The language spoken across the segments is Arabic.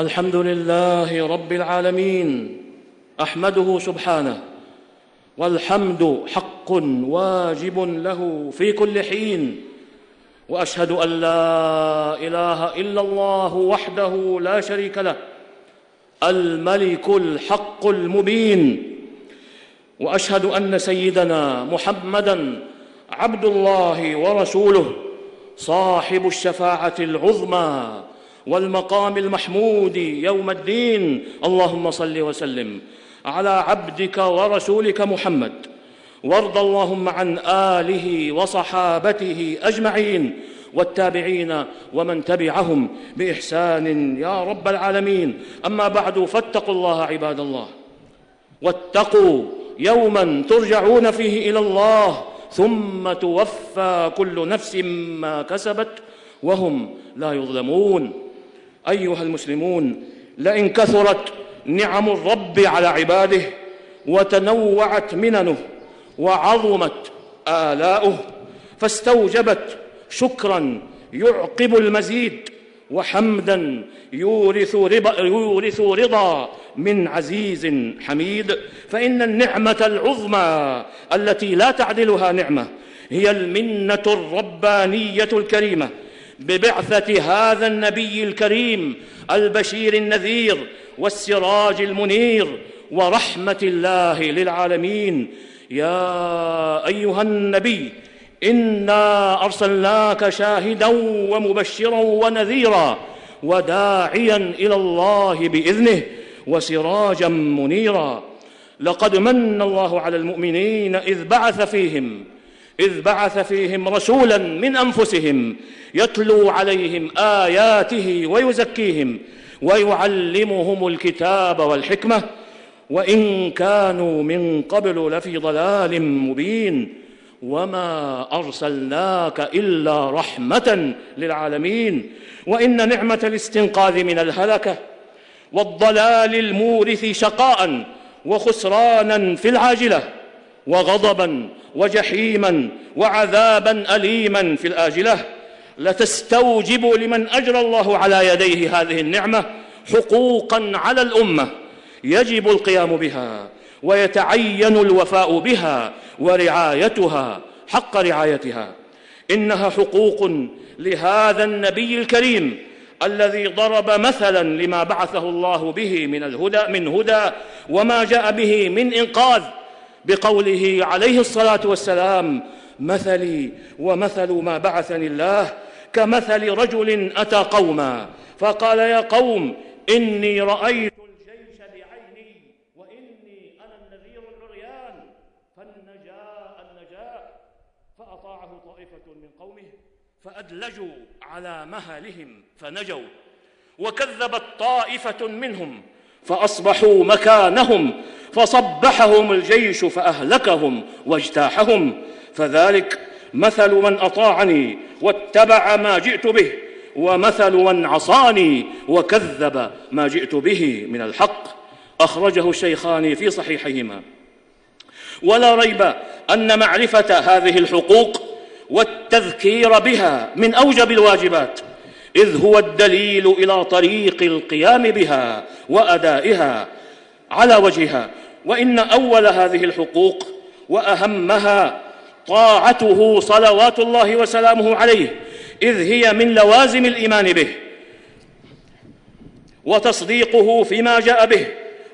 الحمد لله رب العالمين أحمده سبحانه والحمد حق واجب له في كل حين وأشهد أن لا إله إلا الله وحده لا شريك له الملك الحق المبين وأشهد أن سيدنا محمدا عبد الله ورسوله صاحب الشفاعة العظمى والمقام المحمود يوم الدين. اللهم صل وسلم على عبدك ورسولك محمد. وارض اللهم عن آله وصحابته أجمعين والتابعين ومن تبعهم بإحسان. يا رب العالمين. أما بعد فاتقوا الله عباد الله. واتقوا يوما ترجعون فيه إلى الله ثم توفى كل نفس ما كسبت وهم لا يظلمون. أيها المسلمون لئن كثرت نعم الرب على عباده وتنوعت مننه وعظمت آلاؤه فاستوجبت شكرا يعقب المزيد وحمدا يورث رضا, يورث رضا من عزيز حميد. فإن النعمة العظمى التي لا تعدلها نعمة هي المنة الربانية الكريمة ببعثة هذا النبي الكريم البشير النذير والسراج المنير ورحمة الله للعالمين. يا أيها النبي إنا أرسلناك شاهدا ومبشرا ونذيرا وداعيا إلى الله بإذنه وسراجا منيرا. لقد من الله على المؤمنين إذ بعث فيهم إذ بعث فيهم رسولا من أنفسهم يتلو عليهم آياته ويزكيهم ويعلمهم الكتاب والحكمة وإن كانوا من قبل لفي ضلال مبين وما أرسلناك إلا رحمة للعالمين وإن نعمة الاستنقاذ من الهلكة والضلال المورث شقاء وخسرانا في العاجلة وغضبا وجحيما وعذابا أليما في الآجلة. لتستوجب لمن اجرى الله على يديه هذه النعمة حقوقا على الأمة. يجب القيام بها ويتعين الوفاء بها ورعايتها حق رعايتها. إنها حقوق لهذا النبي الكريم الذي ضرب مثلا لما بعثه الله به من الهدى من هدى وما جاء به من إنقاذ. بقوله عليه الصلاة والسلام مثلي ومثل ما بعثني الله كمثل رجل أتى قوما. فقال يا قوم إني رأيت الجيش بعيني وإني أنا النذير العريان فالنجاء النجاء. فأطاعه طائفة من قومه فأدلجوا على مهلهم فنجوا. وكذبت طائفة منهم فأصبحوا مكانهم فصبحهم الجيش فأهلكهم واجتاحهم. فذلك مثل من أطاعني واتبع ما جئت به ومثل من عصاني وكذب ما جئت به من الحق. أخرجه الشيخان في صحيحيهما ولا ريب أن معرفة هذه الحقوق والتذكير بها من أوجب الواجبات إذ هو الدليل إلى طريق القيام بها وأدائها على وجهها. وإن أول هذه الحقوق وأهمها طاعته صلوات الله وسلامه عليه إذ هي من لوازم الإيمان به وتصديقه فيما جاء به.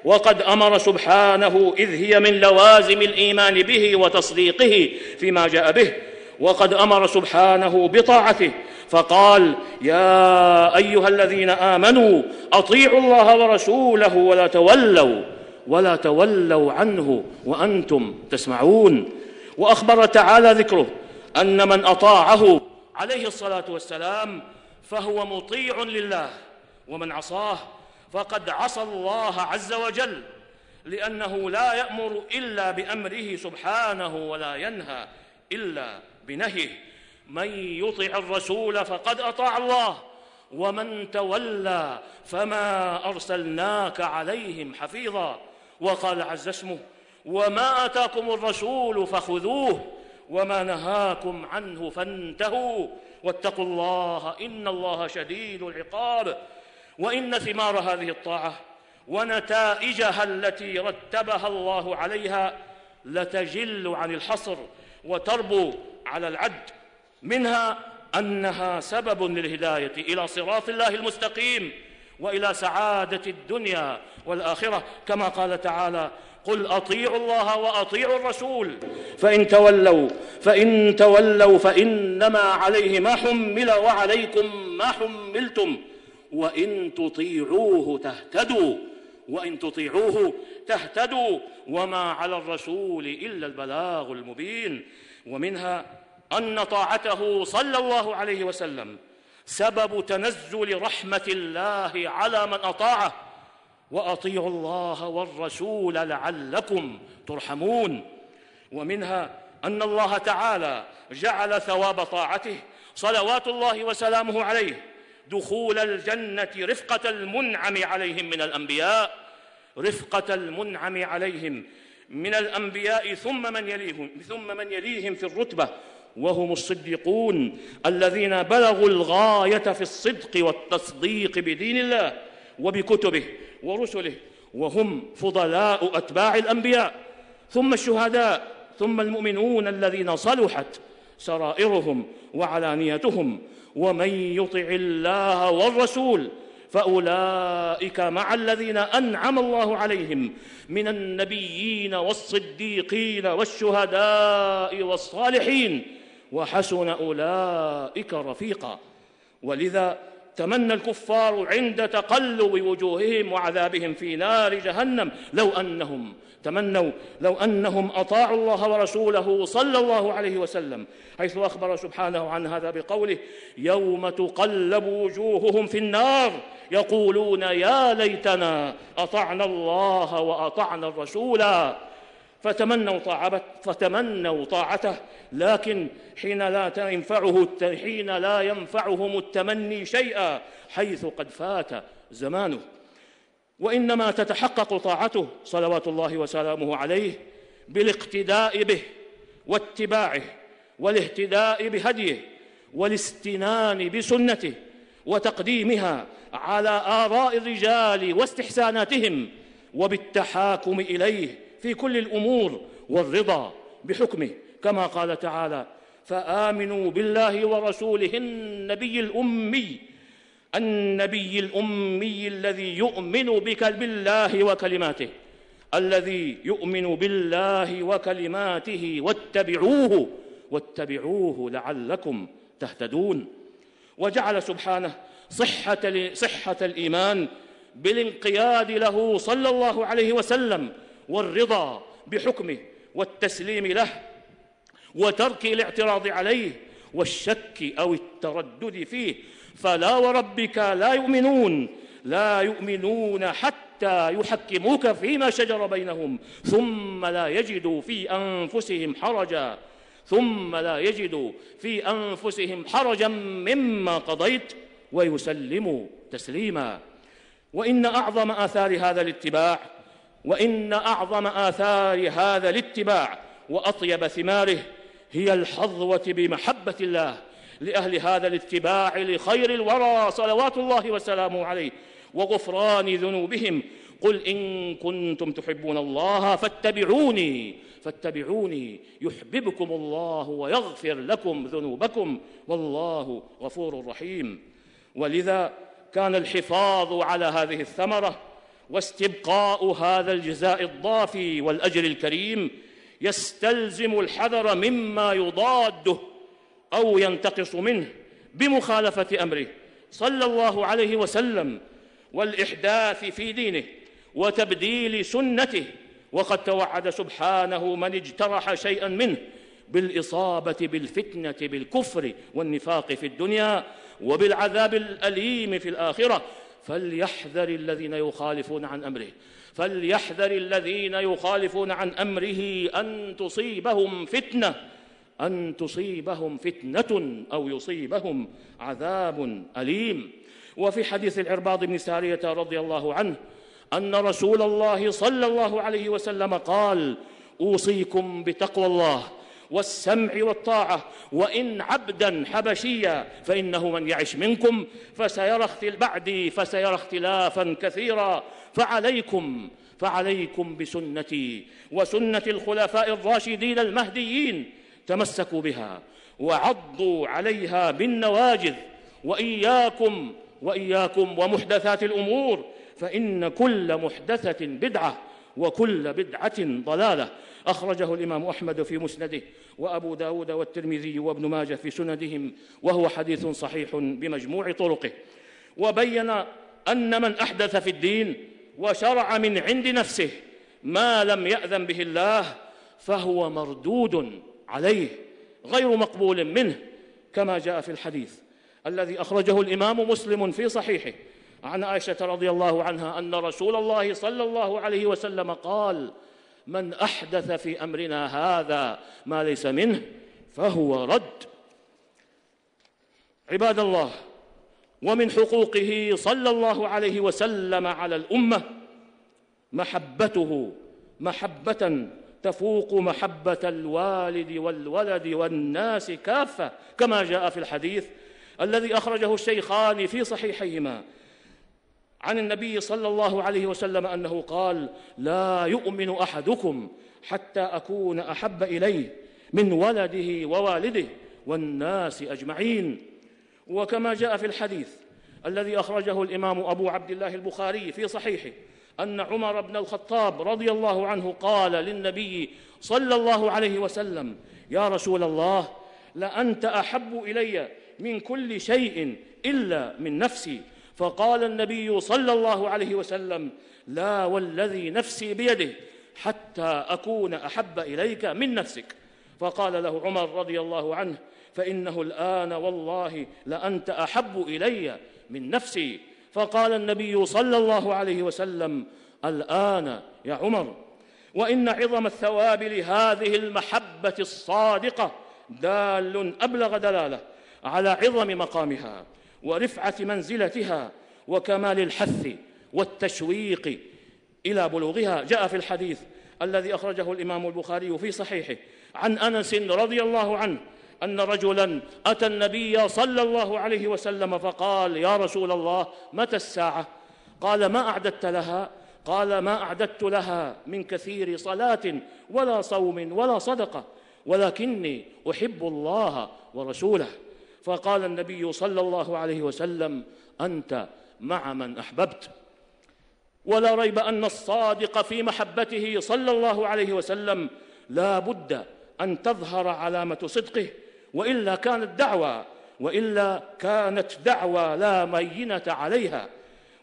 وقد أمر سبحانه إذ هي من لوازم الإيمان به وتصديقه فيما جاء به. وقد أمر سبحانه بطاعته فقال يا أيها الذين آمنوا أطيعوا الله ورسوله ولا تولوا ولا تولوا عنه وأنتم تسمعون. وأخبر تعالى ذكره أن من أطاعه عليه الصلاة والسلام فهو مطيع لله ومن عصاه فقد عصى الله عز وجل لأنه لا يأمر إلا بأمره سبحانه ولا ينهى إلا بنهيه. من يطع الرسول فقد أطاع الله ومن تولى فما أرسلناك عليهم حفيظا. وقال عز اسمه وما آتاكم الرسول فخذوه وما نهاكم عنه فانتهوا واتقوا الله إن الله شديد العقاب وإن ثمار هذه الطاعة ونتائجها التي رتبها الله عليها لتجل عن الحصر وتربو على العد منها أنها سبب للهداية إلى صراط الله المستقيم. وإلى سعادة الدنيا والآخرة. كما قال تعالى قل أطيعوا الله وأطيعوا الرسول فإن تولوا فإن تولوا فإنما عليه ما حمل وعليكم ما حملتم. وإن تطيعوه تهتدوا وإن تطيعوه تهتدوا وما على الرسول إلا البلاغ المبين. ومنها أن طاعته صلى الله عليه وسلم سبب تنزل رحمة الله على من أطاعه. وأطيعوا الله والرسول لعلكم ترحمون. ومنها أن الله تعالى جعل ثواب طاعته صلوات الله وسلامه عليه دخول الجنة رفقة المنعم عليهم من الأنبياء رفقة المنعم عليهم من الأنبياء ثم من يليهم ثم من يليهم في الرتبة. وهم الصديقون الذين بلغوا الغاية في الصدق والتصديق بدين الله وبكتبه ورسله وهم فضلاء أتباع الأنبياء ثم الشهداء ثم المؤمنون الذين صلحت سرائرهم وعلانيتهم ومن يطع الله والرسول فأولئك مع الذين أنعم الله عليهم من النبيين والصديقين والشهداء والصالحين. وحسن أولئك رفيقا. ولذا تمنى الكفار عند تقلب وجوههم وعذابهم في نار جهنم. لو أنهم تمنوا لو أنهم أطاعوا الله ورسوله صلى الله عليه وسلم حيث أخبر سبحانه عن هذا بقوله يوم تقلب وجوههم في النار يقولون يا ليتنا أطعنا الله وأطعنا الرسول فتمنوا طاعته فتمنوا طاعته لكن حين لا ينفعه حين لا ينفعهم التمني شيئا حيث قد فات زمانه. وإنما تتحقق طاعته صلوات الله وسلامه عليه بالاقتداء به واتباعه والاهتداء بهديه والاستنان بسنته وتقديمها على آراء الرجال واستحساناتهم وبالتحاكم إليه في كل الأمور والرضا بحكمه. كما قال تعالى فآمنوا بالله ورسوله النبي الأمي النبي الأمي الذي يؤمن بك بالله وكلماته الذي يؤمن بالله وكلماته واتبعوه واتبعوه لعلكم تهتدون. وجعل سبحانه صحة صحة الإيمان بالانقياد له صلى الله عليه وسلم والرضا بحكمه والتسليم له وترك الاعتراض عليه والشك أو التردد فيه. فلا وربك لا يؤمنون لا يؤمنون حتى يحكموك فيما شجر بينهم ثم لا يجدوا في أنفسهم حرجا ثم لا يجدوا في أنفسهم حرجا مما قضيت ويسلموا تسليما. وإن أعظم آثار هذا الاتباع وإن أعظم آثار هذا الاتباع وأطيب ثماره هي الحظوة بمحبة الله لأهل هذا الاتباع لخير الورى صلوات الله وسلامه عليه وغفران ذنوبهم. قل إن كنتم تحبون الله فاتبعوني فاتبعوني يحببكم الله ويغفر لكم ذنوبكم. والله غفور رحيم. ولذا كان الحفاظ على هذه الثمرة واستبقاء هذا الجزاء الضافي والأجر الكريم يستلزم الحذر مما يضاده أو ينتقص منه بمخالفة أمره صلى الله عليه وسلم والإحداث في دينه وتبديل سنته. وقد توعد سبحانه من اجترح شيئا منه بالإصابة بالفتنة بالكفر والنفاق في الدنيا وبالعذاب الأليم في الآخرة. فليحذر الذين يخالفون عن أمره فليحذر الذين يخالفون عن أمره أن تصيبهم فتنة أن تصيبهم فتنة أو يصيبهم عذاب أليم. وفي حديث العرباض بن سارية رضي الله عنه أن رسول الله صلى الله عليه وسلم قال أوصيكم بتقوى الله والسمع والطاعة. وإن عبدا حبشيا فإنه من يعش منكم فسيرى بعدي فسيرى اختلافا كثيرا. فعليكم فعليكم بسنتي وسنة الخلفاء الراشدين المهديين تمسكوا بها وعضوا عليها بالنواجذ. وإياكم وإياكم ومحدثات الأمور فإن كل محدثة بدعة. وكل بدعة ضلالة. أخرجه الإمام أحمد في مسنده وأبو داود والترمذي وابن ماجه في سندهم وهو حديث صحيح بمجموع طرقه. وبين أن من أحدث في الدين وشرع من عند نفسه ما لم يأذن به الله فهو مردود عليه غير مقبول منه كما جاء في الحديث الذي أخرجه الإمام مسلم في صحيحه. عن عائشة رضي الله عنها أن رسول الله صلى الله عليه وسلم قال من أحدث في أمرنا هذا ما ليس منه فهو رد. عباد الله ومن حقوقه صلى الله عليه وسلم على الأمة محبته محبة تفوق محبة الوالد والولد والناس كافة كما جاء في الحديث الذي أخرجه الشيخان في صحيحيهما. عن النبي صلى الله عليه وسلم أنه قال لا يؤمن أحدكم حتى أكون أحب إليه من ولده ووالده والناس أجمعين. وكما جاء في الحديث الذي أخرجه الإمام أبو عبد الله البخاري في صحيحه أن عمر بن الخطاب رضي الله عنه قال للنبي صلى الله عليه وسلم يا رسول الله لأنت أحب إلي من كل شيء إلا من نفسي فقال النبي صلى الله عليه وسلم لا والذي نفسي بيده حتى أكون أحب إليك من نفسك. فقال له عمر رضي الله عنه فإنه الآن والله لأنت أحب إلي من نفسي. فقال النبي صلى الله عليه وسلم الآن يا عمر وإن عظم الثواب لهذه المحبة الصادقة دال أبلغ دلالة على عظم مقامها. ورفعة منزلتها وكمال الحث والتشويق إلى بلوغها. جاء في الحديث الذي أخرجه الإمام البخاري في صحيحه عن أنس رضي الله عنه أن رجلا أتى النبي صلى الله عليه وسلم فقال يا رسول الله متى الساعة؟ قال ما أعددت لها. قال ما أعددت لها من كثير صلاة ولا صوم ولا صدقة ولكني أحب الله ورسوله. فقال النبي صلى الله عليه وسلم أنت مع من أحببت. ولا ريب أن الصادق في محبته صلى الله عليه وسلم لا بد أن تظهر علامة صدقه وإلا كانت دعوى وإلا كانت دعوى لا بينه عليها.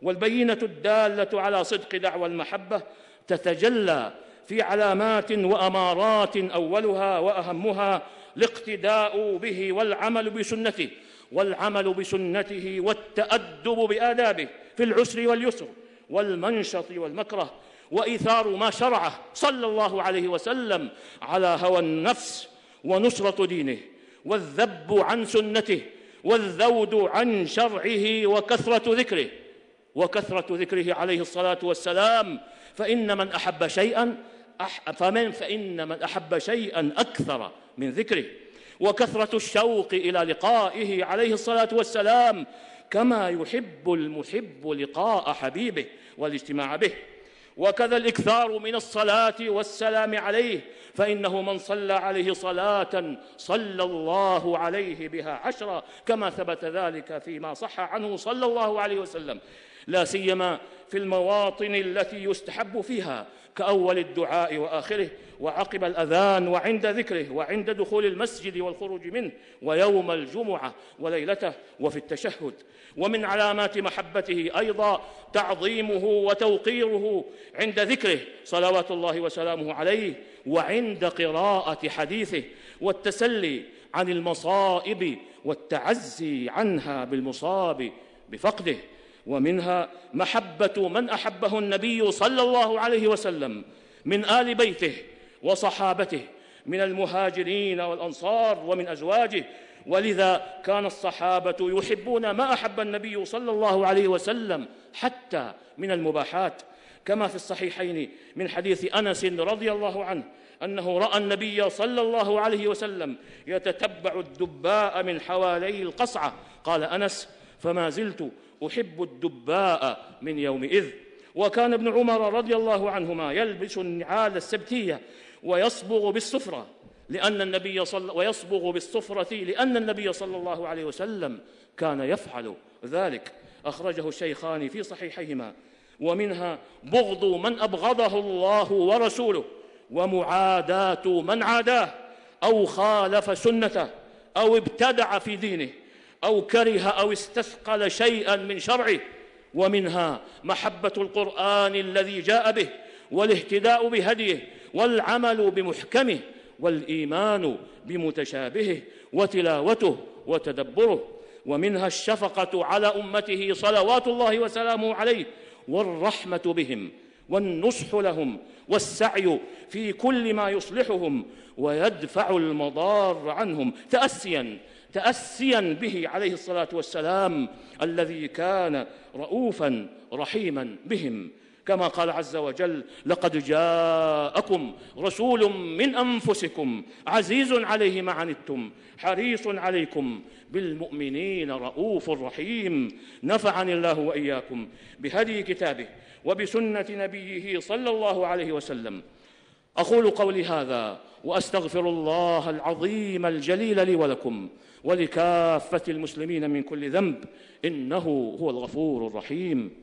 والبينة الدالة على صدق دعوى المحبة تتجلى في علامات وأمارات أولها وأهمها الاقتداء به والعمل بسنته والعمل بسنته والتأدب بآدابه في العسر واليسر والمنشط والمكره وإيثار ما شرعه صلى الله عليه وسلم على هوى النفس ونصرة دينه والذب عن سنته والذود عن شرعه وكثرة ذكره وكثرة ذكره عليه الصلاة والسلام فإن من أحب شيئا فمن فإن من أحب شيئا أكثر من ذكره. وكثرة الشوق إلى لقائه عليه الصلاة والسلام كما يحب المحب لقاء حبيبه والاجتماع به. وكذا الإكثار من الصلاة والسلام عليه فإنه من صلى عليه صلاة صلى الله عليه بها عشرا كما ثبت ذلك فيما صح عنه صلى الله عليه وسلم. لا سيما في المواطن التي يستحب فيها كأول الدعاء وآخره وعقب الأذان وعند ذكره وعند دخول المسجد والخروج منه ويوم الجمعة وليلته وفي التشهد. ومن علامات محبته أيضا تعظيمه وتوقيره عند ذكره صلوات الله وسلامه عليه وعند قراءة حديثه والتسلي عن المصائب والتعزي عنها بالمصاب بفقده. ومنها محبة من أحبه النبي صلى الله عليه وسلم من آل بيته وصحابته من المهاجرين والأنصار ومن أزواجه. ولذا كان الصحابة يحبون ما أحب النبي صلى الله عليه وسلم حتى من المباحات. كما في الصحيحين من حديث أنس رضي الله عنه أنه رأى النبي صلى الله عليه وسلم يتتبع الدباء من حوالي القصعة. قال أنس فما زلت أحب الدباء من يومئذ وكان ابن عمر رضي الله عنهما يلبس النعال السبتية ويصبغ بالسفره لأن النبي صلى ويصبغ بالصفرة لأن النبي صلى الله عليه وسلم كان يفعل ذلك. أخرجه الشيخان في صحيحيهما. ومنها بغض من أبغضه الله ورسوله ومعاداة من عاداه أو خالف سنته أو ابتدع في دينه. أو كره أو استثقل شيئا من شرعه ومنها محبة القرآن الذي جاء به والاهتداء بهديه والعمل بمحكمه والإيمان بمتشابهه وتلاوته وتدبره. ومنها الشفقة على أمته صلوات الله وسلامه عليه والرحمة بهم والنصح لهم والسعي في كل ما يصلحهم ويدفع المضار عنهم تاسيا. تاسيا به عليه الصلاة والسلام الذي كان رؤوفا رحيما بهم. كما قال عز وجل لقد جاءكم رسول من أنفسكم عزيز عليه ما عنتم حريص عليكم بالمؤمنين رؤوف رحيم. نفعني الله وإياكم بهدي كتابه وبسنة نبيه صلى الله عليه وسلم أقول قولي هذا وأستغفر الله العظيم الجليل لي ولكم ولكافة المسلمين من كل ذنب إنه هو الغفور الرحيم.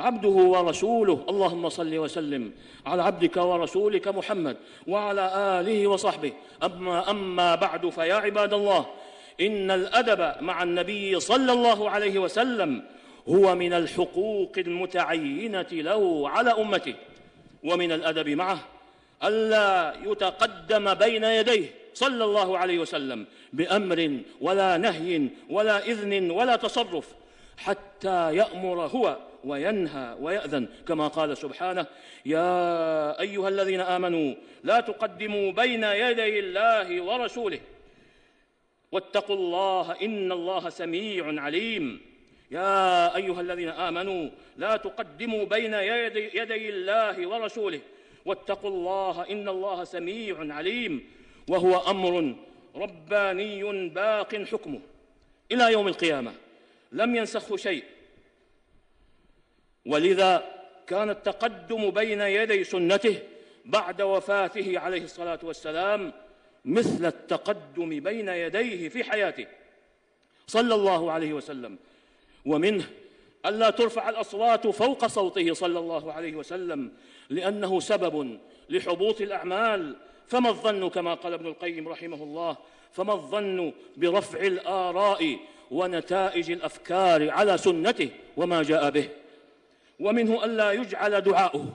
عبده ورسوله. اللهم صل وسلم على عبدك ورسولك محمد وعلى آله وصحبه. اما أما بعد فيا عباد الله إن الأدب مع النبي صلى الله عليه وسلم هو من الحقوق المتعينة له على أمته. ومن الأدب معه ألا يتقدم بين يديه صلى الله عليه وسلم بأمر ولا نهي ولا إذن ولا تصرف. حتى يأمر هو وينهى ويأذن. كما قال سبحانه يا أيها الذين آمنوا لا تقدموا بين يدي الله ورسوله. واتقوا الله إن الله سميع عليم. يا أيها الذين آمنوا لا تقدموا بين يدي, يدي الله ورسوله. واتقوا الله إن الله سميع عليم. وهو أمر رباني باق حكمه. إلى يوم القيامة. لم ينسخه شيء. ولذا كان التقدم بين يدي سنته بعد وفاته عليه الصلاة والسلام مثل التقدم بين يديه في حياته. صلى الله عليه وسلم. ومنه الا ترفع الأصوات فوق صوته صلى الله عليه وسلم لأنه سبب لحبوط الأعمال. فما الظن كما قال ابن القيم رحمه الله؟ فما الظن برفع الآراء ونتائج الأفكار على سنته وما جاء به. ومنه الا يجعل دعاؤه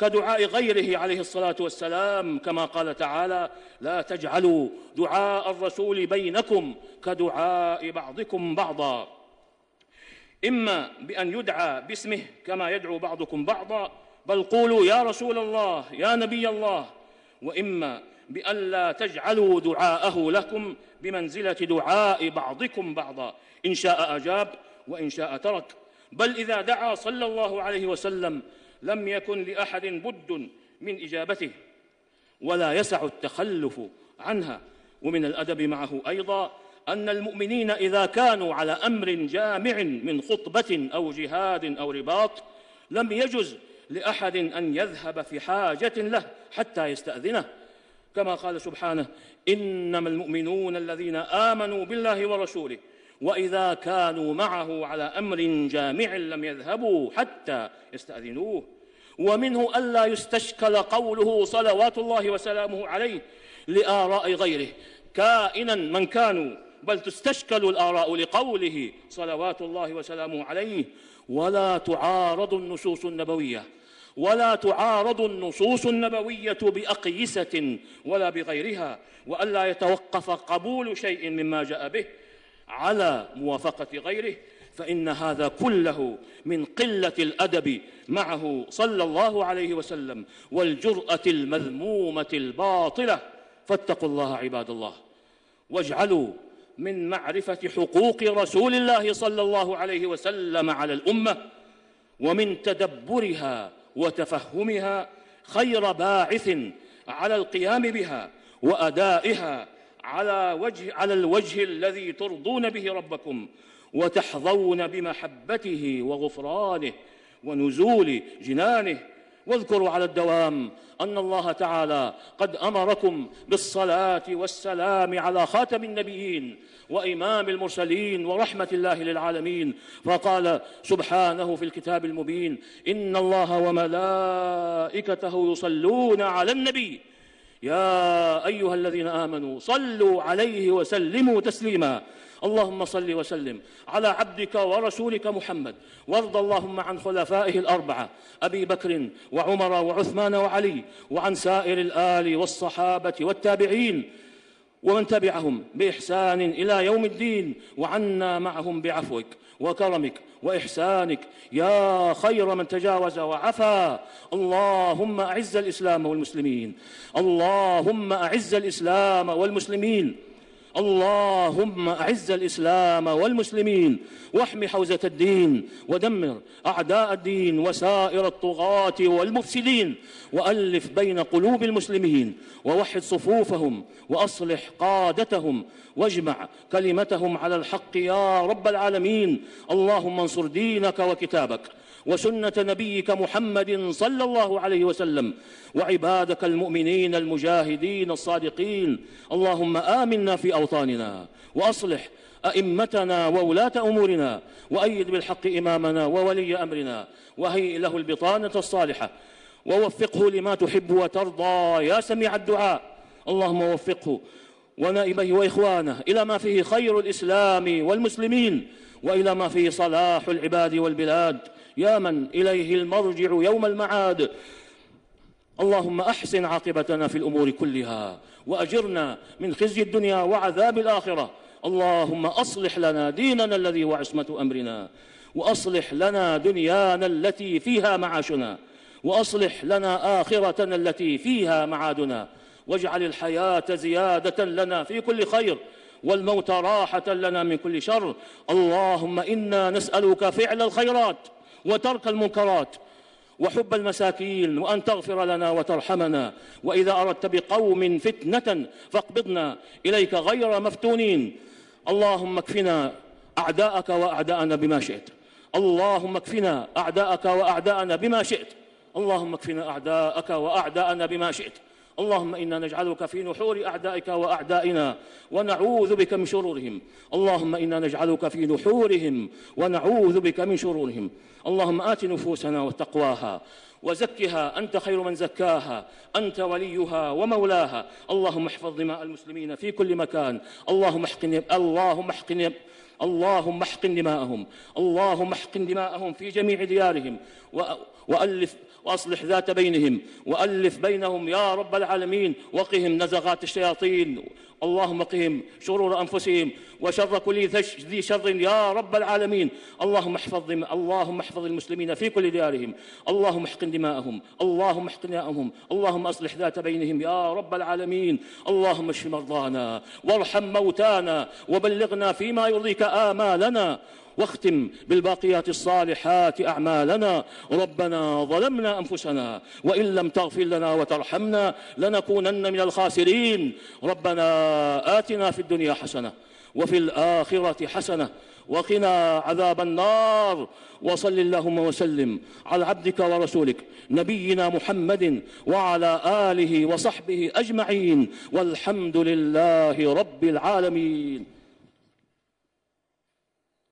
كدعاء غيره عليه الصلاة والسلام كما قال تعالى لا تجعلوا دعاء الرسول بينكم كدعاء بعضكم بعضا. إما بأن يدعى باسمه كما يدعو بعضكم بعضا بل قولوا يا رسول الله يا نبي الله. وإما بان لا تجعلوا دعاءه لكم بمنزلة دعاء بعضكم بعضا. إن شاء أجاب وإن شاء ترك. بل إذا دعا صلى الله عليه وسلم لم يكن لأحد بد من إجابته ولا يسع التخلف عنها. ومن الأدب معه أيضا أن المؤمنين إذا كانوا على أمر جامع من خطبة أو جهاد أو رباط لم يجز لأحد أن يذهب في حاجة له حتى يستأذنه. كما قال سبحانه إنما المؤمنون الذين آمنوا بالله ورسوله وإذا كانوا معه على أمر جامع لم يذهبوا حتى يستأذنوه. ومنه ألا يستشكل قوله صلوات الله وسلامه عليه لآراء غيره. كائنا من كانوا بل تستشكل الآراء لقوله صلوات الله وسلامه عليه ولا تعارض النصوص النبوية. ولا تعارض النصوص النبوية بأقيسة ولا بغيرها والا يتوقف قبول شيء مما جاء به على موافقة غيره فإن هذا كله من قلة الأدب معه صلى الله عليه وسلم والجرأة المذمومة الباطلة. فاتقوا الله عباد الله واجعلوا من معرفة حقوق رسول الله صلى الله عليه وسلم على الأمة ومن تدبرها وتفهمها خير باعث على القيام بها وأدائها على وجه على الوجه الذي ترضون به ربكم وتحظون بمحبته وغفرانه ونزول جنانه واذكروا على الدوام أن الله تعالى قد أمركم بالصلاة والسلام على خاتم النبيين وإمام المرسلين ورحمة الله للعالمين. فقال سبحانه في الكتاب المبين إن الله وملائكته يصلون على النبي. يا أيها الذين آمنوا صلوا عليه وسلموا تسليما. اللهم صل وسلم على عبدك ورسولك محمد. وارض اللهم عن خلفائه الأربعة أبي بكر وعمر وعثمان وعلي وعن سائر الآل والصحابة والتابعين ومن تبعهم بإحسان إلى يوم الدين وعنا معهم بعفوك. وكرمك وإحسانك. يا خير من تجاوز وعفا. اللهم أعز الإسلام والمسلمين. اللهم أعز الإسلام والمسلمين. اللهم أعز الإسلام والمسلمين واحم حوزة الدين ودمر أعداء الدين وسائر الطغاة والمفسدين وألف بين قلوب المسلمين ووحد صفوفهم وأصلح قادتهم واجمع كلمتهم على الحق يا رب العالمين اللهم انصر دينك وكتابك وسنة نبيك محمد صلى الله عليه وسلم وعبادك المؤمنين المجاهدين الصادقين. اللهم آمنا في أوطاننا وأصلح أئمتنا وولاة أمورنا وأيد بالحق إمامنا وولي أمرنا وهيئ له البطانة الصالحة ووفقه لما تحب وترضى. يا سميع الدعاء اللهم وفقه ونائبيه وإخوانه إلى ما فيه خير الإسلام والمسلمين. وإلى ما فيه صلاح العباد والبلاد. يا من إليه المرجع يوم المعاد. اللهم أحسن عاقبتنا في الأمور كلها وأجرنا من خزي الدنيا وعذاب الآخرة. اللهم أصلح لنا ديننا الذي هو عصمة أمرنا. وأصلح لنا دنيانا التي فيها معاشنا. وأصلح لنا آخرتنا التي فيها معادنا. واجعل الحياة زيادة لنا في كل خير. والموت راحة لنا من كل شر. اللهم إنا نسألك فعل الخيرات وترك المنكرات وحب المساكين وأن تغفر لنا وترحمنا. وإذا أردت بقوم فتنة فاقبضنا إليك غير مفتونين. اللهم اكفنا أعداءك وأعداءنا بما شئت. اللهم اكفنا أعداءك وأعداءنا بما شئت. اللهم اكفنا أعداءك وأعداءنا بما شئت. اللهم إنا نجعلك في نحور أعدائك وأعدائنا ونعوذ بك من شرورهم. اللهم إنا نجعلك في نحورهم ونعوذ بك من شرورهم. اللهم آت نفوسنا وتقواها وزكها. أنت خير من زكاها. أنت وليها ومولاها. اللهم احفظ دماء المسلمين في كل مكان. اللهم احقن اللهم احقن اللهم احقن دماءهم. اللهم احقن دماءهم في جميع ديارهم. وألف وأصلح ذات بينهم وألف بينهم يا رب العالمين وقهم نزغات الشياطين. اللهم قهم شرور أنفسهم وشر كل ذي شر يا رب العالمين. اللهم احفظ اللهم احفظ المسلمين في كل ديارهم. اللهم احقن دماءهم. اللهم احقن دماءهم اللهم أصلح ذات بينهم يا رب العالمين. اللهم اشف مرضانا وارحم موتانا وبلغنا فيما يرضيك آمالنا. واختم بالباقيات الصالحات أعمالنا. ربنا ظلمنا أنفسنا وإن لم تغفر لنا وترحمنا لنكونن من الخاسرين. ربنا آتنا في الدنيا حسنة وفي الآخرة حسنة وقنا عذاب النار. وصل اللهم وسلم على عبدك ورسولك نبينا محمد وعلى آله وصحبه أجمعين. والحمد لله رب العالمين.